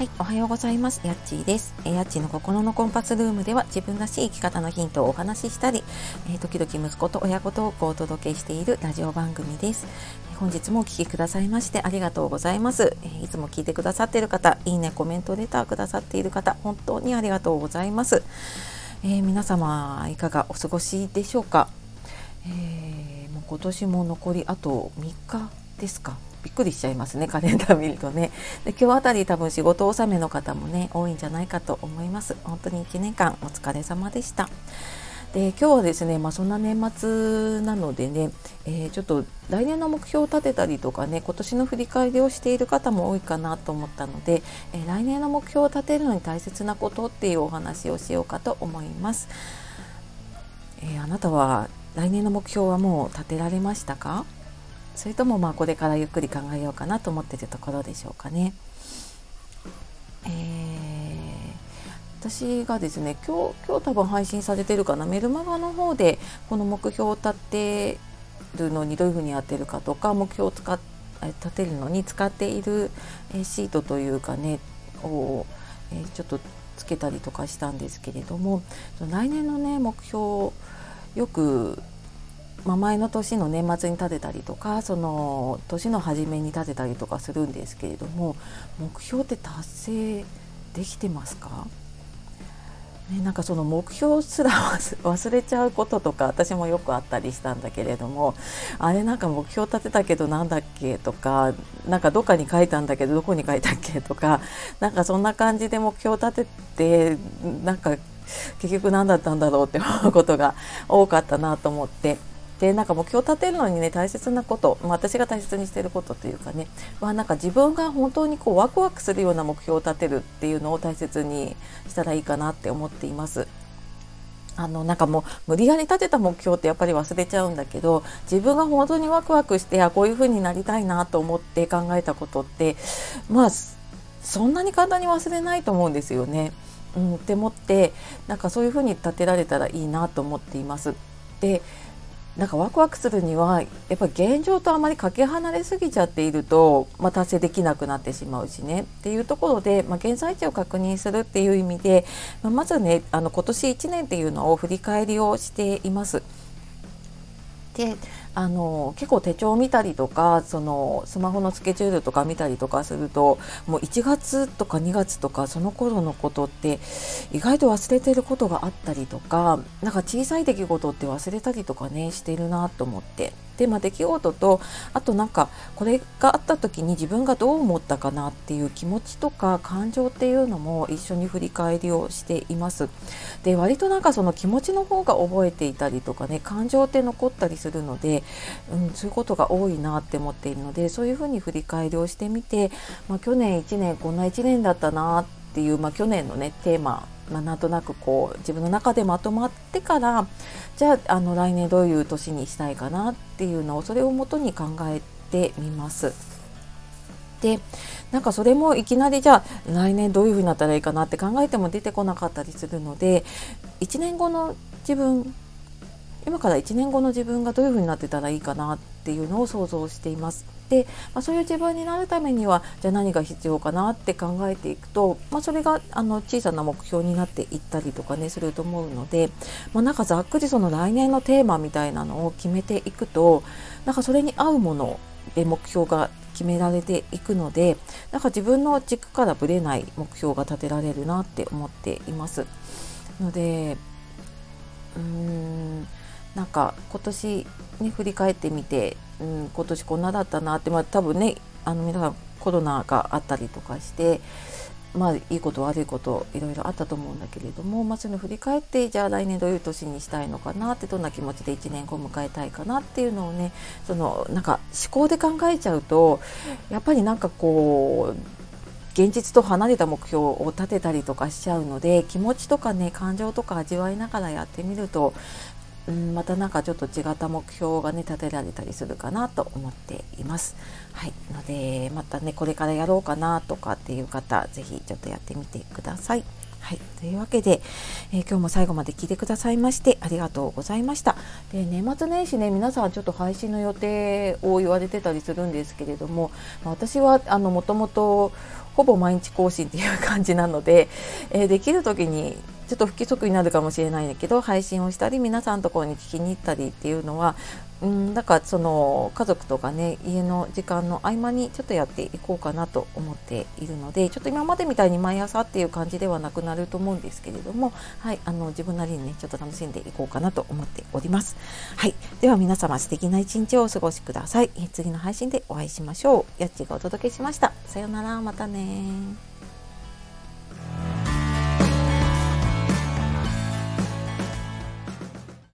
はい、おはようございます。やっちーです。えーやっちーの心のコンパスルームでは自分らしい生き方のヒントをお話ししたり、えー時々息子と親子トークをお届けしているラジオ番組です。え本日もお聞きくださいましてありがとうございます。えーいつも聞いてくださっている方、いいね、コメント、レターくださっている方、本当にありがとうございます。え皆様いかがお過ごしでしょうか？えもう今年も残りあと3日ですか？びっくりしちゃいますねカレンダー見るとね。で今日あたり多分仕事納めの方もね多いんじゃないかと思います。本当に1年間お疲れ様でした。で今日はですね、まあ、そんな年末なのでね、えーちょっと来年の目標を立てたりとかね今年の振り返りをしている方も多いかなと思ったので、えー来年の目標を立てるのに大切なことっていうお話をしようかと思います、えーあなたは来年の目標はもう立てられましたか？それともまあこれからゆっくり考えようかなと思ってるところでしょうかね。えー私がですね今日今日多分配信されてるかなメルマガの方でこの目標を立てるのにどういうふうにやってるかとか目標を使っ立てるのに使っているシートというかねを、えーちょっとつけたりとかしたんですけれども来年のね目標よくまあ、前の年の年末に立てたりとかその年の初めに立てたりとかするんですけれども目標って達成できてますか、ね、なんかその目標すら忘れちゃうこととか私もよくあったりしたんだけれどもあれなんか目標立てたけどなんだっけとかなんかどっかに書いたんだけどどこに書いたっけとかなんかそんな感じで目標立ててなんか結局何だったんだろうって思うことが多かったなと思って。でなんか目標を立てるのにね大切なこと、まあ、私が大切にしてることというかねはなんか自分が本当にこうワクワクするような目標を立てるっていうのを大切にしたらいいかなって思っています。あのなんかもう無理やり立てた目標ってやっぱり忘れちゃうんだけど自分が本当にワクワクしてあこういう風になりたいなと思って考えたことってまあそんなに簡単に忘れないと思うんですよね。うん、って思ってなんかそういう風に立てられたらいいなと思っています。でなんかワクワクするにはやっぱ現状とあまりかけ離れすぎちゃっていると、まあ、達成できなくなってしまうしねっていうところで、まあ、現在地を確認するっていう意味で、まあまずねあの今年1年っていうのを振り返りをしています。であの結構手帳を見たりとかそのスマホのスケジュールとか見たりとかするともう1月とか2月とかその頃のことって意外と忘れてることがあったりとかなんか小さい出来事って忘れたりとかねしてるなと思ってで、まあ、出来事とあとなんかこれがあった時に自分がどう思ったかなっていう気持ちとか感情っていうのも一緒に振り返りをしています。で割となんかその気持ちの方が覚えていたりとかね感情って残ったりするので、うん、そういうことが多いなって思っているのでそういうふうに振り返りをしてみて、まあ、去年1年こんな1年だったなっていう、まあ、去年のねテーマまあ、なんとなくこう自分の中でまとまってからじゃああの来年どういう年にしたいかなっていうのをそれをもとに考えてみます。でなんかそれもいきなりじゃあ来年どういうふうになったらいいかなって考えても出てこなかったりするので1年後の自分今から1年後の自分がどういうふうになってたらいいかなっていうのを想像しています。で、まあ、そういう自分になるためにはじゃあ何が必要かなって考えていくと、まあ、それがあの小さな目標になっていったりとかねすると思うので、まあ、なんかざっくりその来年のテーマみたいなのを決めていくとなんかそれに合うもので目標が決められていくのでなんか自分の軸からぶれない目標が立てられるなって思っています。のでうーんなんか今年ね振り返ってみて、うん、今年こんなだったなって、まあ、多分ねあの皆さんコロナがあったりとかしてまあいいこと悪いこといろいろあったと思うんだけれども、まあ、そういうの振り返ってじゃあ来年どういう年にしたいのかなってどんな気持ちで1年後迎えたいかなっていうのをねそのなんか思考で考えちゃうとやっぱりなんかこう現実と離れた目標を立てたりとかしちゃうので気持ちとかね感情とか味わいながらやってみるとうん、またなんかちょっと違った目標がね立てられたりするかなと思っています。はい、のでまたねこれからやろうかなとかっていう方ぜひちょっとやってみてください。はい、というわけで、えー、今日も最後まで聞いてくださいましてありがとうございました。で年末年始ね皆さんちょっと配信の予定を言われてたりするんですけれども、ま、私はあのもともとほぼ毎日更新っていう感じなので、えー、できる時にちょっと不規則になるかもしれないんだけど配信をしたり皆さんのところに聞きに行ったりっていうのはうんだからその家族とかね家の時間の合間にちょっとやっていこうかなと思っているのでちょっと今までみたいに毎朝っていう感じではなくなると思うんですけれどもはいあの自分なりにねちょっと楽しんでいこうかなと思っております。はいでは皆様素敵な一日をお過ごしください、え次の配信でお会いしましょう。やっちがお届けしました。さようなら。またね